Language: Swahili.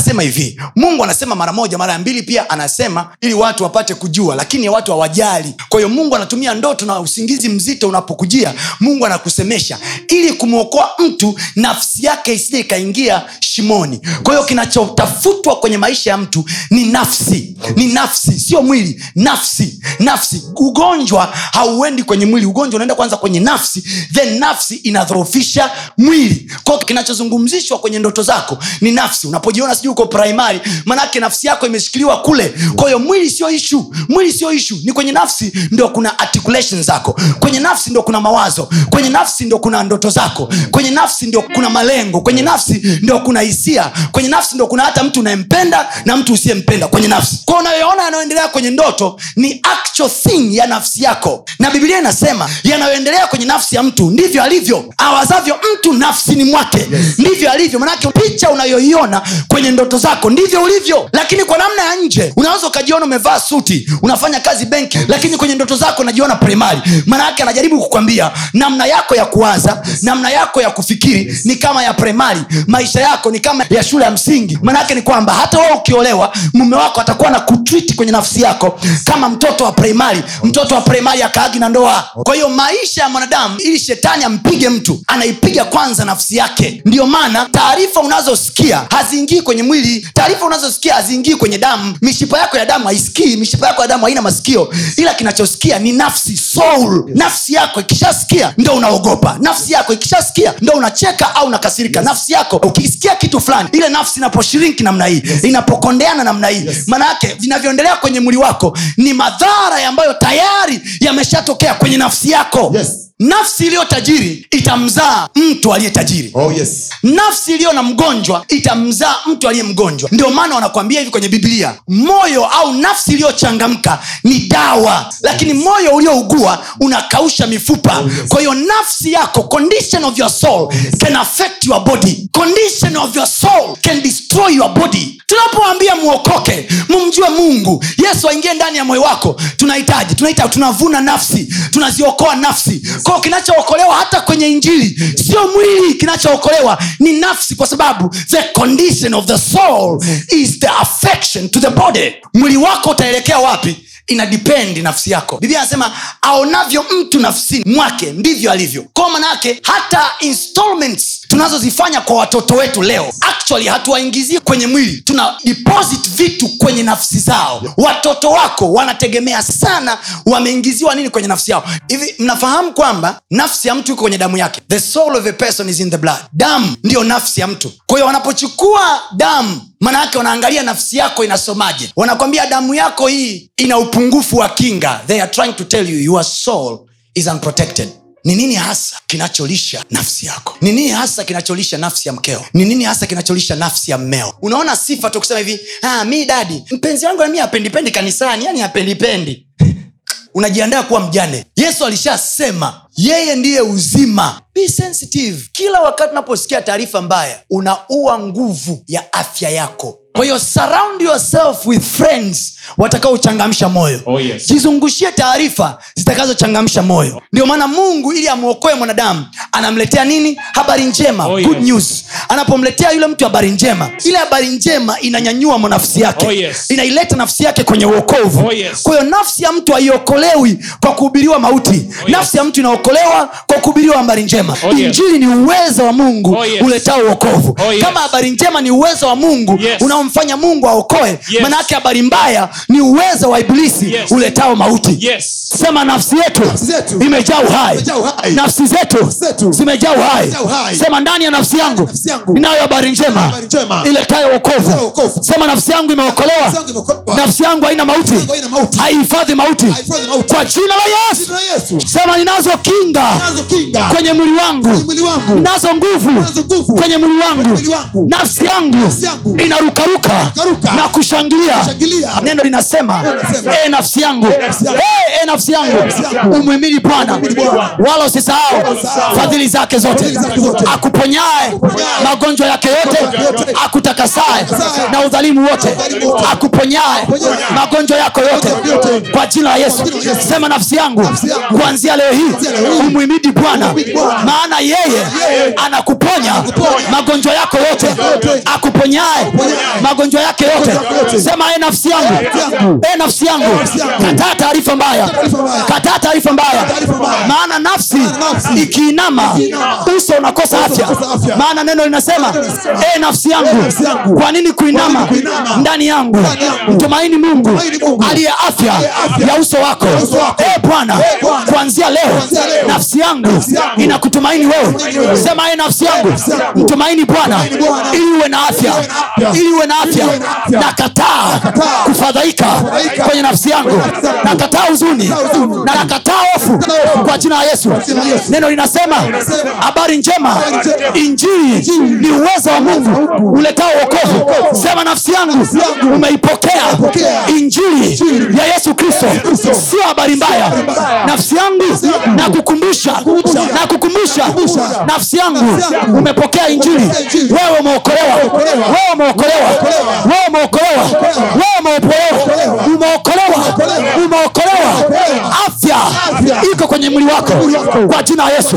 anasema hivi. Mungu anasema mara moja mara ya mbili pia anasema ili watu wapate kujua lakini watu hawajali. Kwa hiyo mungu anatumia ndoto na usingizi mzito unapokujia mungu anakusemesha ili kumwokoa mtu nafsi yake isije ikaingia shimoni. Kwa hiyo kinachotafutwa kwenye maisha ya mtu ni nafsi. Ni nafsi sio mwili. Nafsi. Nafsi. Ugonjwa hauendi kwenye mwili. Ugonjwa unaenda kwanza kwenye nafsi then nafsi inadhorofisha mwili. Kwao kinachozungumzishwa kwenye ndoto zako ni nafsi. Unapojiona sijui uko primary manake nafsi yako imeshikiliwa kule. Kwahiyo mwili sio ishu mwili sio ishu ni kwenye nafsi ndio kuna articulation zako. Kwenye nafsi ndio kuna mawazo. Kwenye nafsi ndio kuna ndoto zako. Kwenye nafsi ndio kuna malengo. Kwenye nafsi ndio kuna hisia. Kwenye nafsi ndio kuna hata mtu unayempenda na mtu usiyempenda. Kwenye nafsi. Kwao unayoona yanayoendelea kwenye ndoto ni actual thing ya nafsi yako. Na bibilia inasema yanayoendelea kwenye nafsi ya mtu ndivyo alivyo. Awazavyo mtu nafsini mwake. Yes. ndivyo alivyo. Manake picha unayoiona kwenye ndoto zako. Ndivyo ulivyo. Lakini kwa namna ya nje unaweza ukajiona umevaa suti unafanya kazi benki lakini kwenye ndoto zako unajiona primari maanayake anajaribu kukwambia namna yako ya kuwaza namna yako ya kufikiri ni kama ya primari maisha yako ni kama ya shule ya msingi. Maanayake ni kwamba hata wewe ukiolewa mume wako atakuwa na kutwiti kwenye nafsi yako kama mtoto wa primari mtoto wa primari akaagi na ndoa. Kwa hiyo maisha ya mwanadamu ili shetani ampige mtu anaipiga kwanza nafsi yake. Ndiyo maana taarifa unazosikia haziingii kwenye mwili taarifa unazosikia haziingii kwenye damu. Mishipa yako ya damu haisikii mishipa yako ya damu haina masikio. Ila kinachosikia ni nafsi soul. Nafsi yako ikishasikia ndo unaogopa. Nafsi yako ikishasikia ndo unacheka au unakasirika. Nafsi yako ukisikia kitu fulani ile nafsi inaposhirinki namna hii inapokondeana namna hii. Maana yake vinavyoendelea kwenye mwili wako ni madhara ambayo tayari yameshatokea kwenye nafsi yako. Yes. Nafsi iliyo tajiri itamzaa mtu aliye tajiri. Oh, yes. nafsi iliyo na mgonjwa itamzaa mtu aliye mgonjwa. Ndio maana wanakwambia hivi kwenye biblia moyo au nafsi iliyochangamka ni dawa lakini moyo uliougua unakausha mifupa. Kwa hiyo nafsi yako condition of your soul can affect your body. Condition of your soul can destroy your body. Tunapoambia mwokoke mumjue mungu. Yesu aingie ndani ya moyo wako. Tunahitaji tunaita tunavuna nafsi tunaziokoa nafsi kwao kinachookolewa hata kwenye injili sio mwili kinachookolewa ni nafsi kwa sababu the condition of the soul is the affection to the body. Mwili wako utaelekea wapi? Ina dipendi nafsi yako. Biblia anasema aonavyo mtu nafsini mwake ndivyo alivyo. Kwa manake hata installments tunazozifanya kwa watoto wetu leo. Actually hatuwaingizii kwenye mwili. Tuna deposit vitu kwenye nafsi zao. Watoto wako wanategemea sana wameingiziwa nini kwenye nafsi yao. Hivi mnafahamu kwamba nafsi ya mtu iko kwenye damu yake. The soul of a person is in the blood. Damu ndiyo nafsi ya mtu. Kwa hiyo wanapochukua damu maanayake wanaangalia nafsi yako inasomaje. Wanakwambia damu yako hii ina upungufu wa kinga. They are trying to tell you your soul is unprotected ni nini hasa kinacholisha nafsi yako? Ni nini hasa kinacholisha nafsi ya mkeo? Ni nini hasa kinacholisha nafsi ya mmeo? Unaona sifa tu kusema hivi ah, mi dadi mpenzi wangu mi apendipendi kanisani yani apendipendi unajiandaa kuwa mjane. Yesu alishasema yeye ndiye uzima. Be sensitive. Kila wakati unaposikia taarifa mbaya unaua nguvu ya afya yako. Kwa hiyo surround yourself with friends watakaochangamsha moyo. Oh, yes. jizungushie taarifa zitakazochangamsha moyo. Ndio maana mungu ili amwokoe mwanadamu anamletea nini? Habari njema. Oh, good news. Anapomletea yule mtu habari njema ile habari njema inanyanyua nafsi yake. Oh, yes. inaileta nafsi yake kwenye uokovu Oh, yes. kwa hiyo nafsi ya mtu haiokolewi kwa kuhubiriwa mauti. Yes. nafsi ya mtu inaokolewa kwa kuhubiriwa habari njema Oh, yes. injili ni uwezo wa mungu Oh, yes. uletao uokovu Oh, yes. kama habari njema ni uwezo wa mungu Yes. unaomfanya mungu aokoe Yes. manaake habari mbaya ni uwezo wa ibilisi Yes. uletao mauti yes sema nafsi yetu imejaa uhai uhai. nafsi zetu zimejaa uhai uhai. sema ndani ya nafsi yangu Nafsi yangu inayo habari njema iletayo wokovu. sema nafsi yangu imeokolewa Nafsi yangu haina mauti haihifadhi mauti mauti. kwa jina la yesu Jina la Yesu. sema ninazo kinga kwenye mwili wangu. Nazo nguvu. kwenye mwili wangu. nafsi yangu inarukaruka na kushangilia. Neno linasema e nafsi yangu e, nafsi yangu umhimidi bwana. wala usisahau fadhili zake zote. akuponyae magonjwa yake yote akutakasae na udhalimu wote. akuponyae magonjwa yako yote. kwa jina la yesu. Sema nafsi yangu kuanzia leo hii umhimidi bwana. Maana yeye anakuponya magonjwa yako yote. Akuponyae magonjwa yake yote. Sema e nafsi yangu. E nafsi yangu. Kataa taarifa mbaya. Kataa taarifa mbaya. Maana nafsi ikiinama uso unakosa afya. maana neno linasema e nafsi yangu kwa nini kuinama? Ndani yangu. Mtumaini mungu aliye afya ya uso wako. e bwana kuanzia leo nafsi yangu. Inakutumaini wewe. Sema e nafsi yangu. Mtumaini bwana. Ili uwe na afya. Ili uwe na afya. Na kataa kufadhaika kwenye nafsi yangu. Na kataa huzuni. Na nakataa hofu. Kwa jina la yesu. Neno linasema habari njema injili ni uwezo wa mungu uletao wokovu. Sema nafsi yangu umeipokea injili ya yesu kristo. sio habari mbaya. Nafsi yangu na kukumbusha na kukumbusha nafsi yangu umepokea injili. Wewe umeokolewa. Wewe umeokolewa. Wewe umeokolewa. Wewe umeokolewa. Umeokolewa. Umeokolewa. Afya iko kwenye mwili wako. Kwa jina la yesu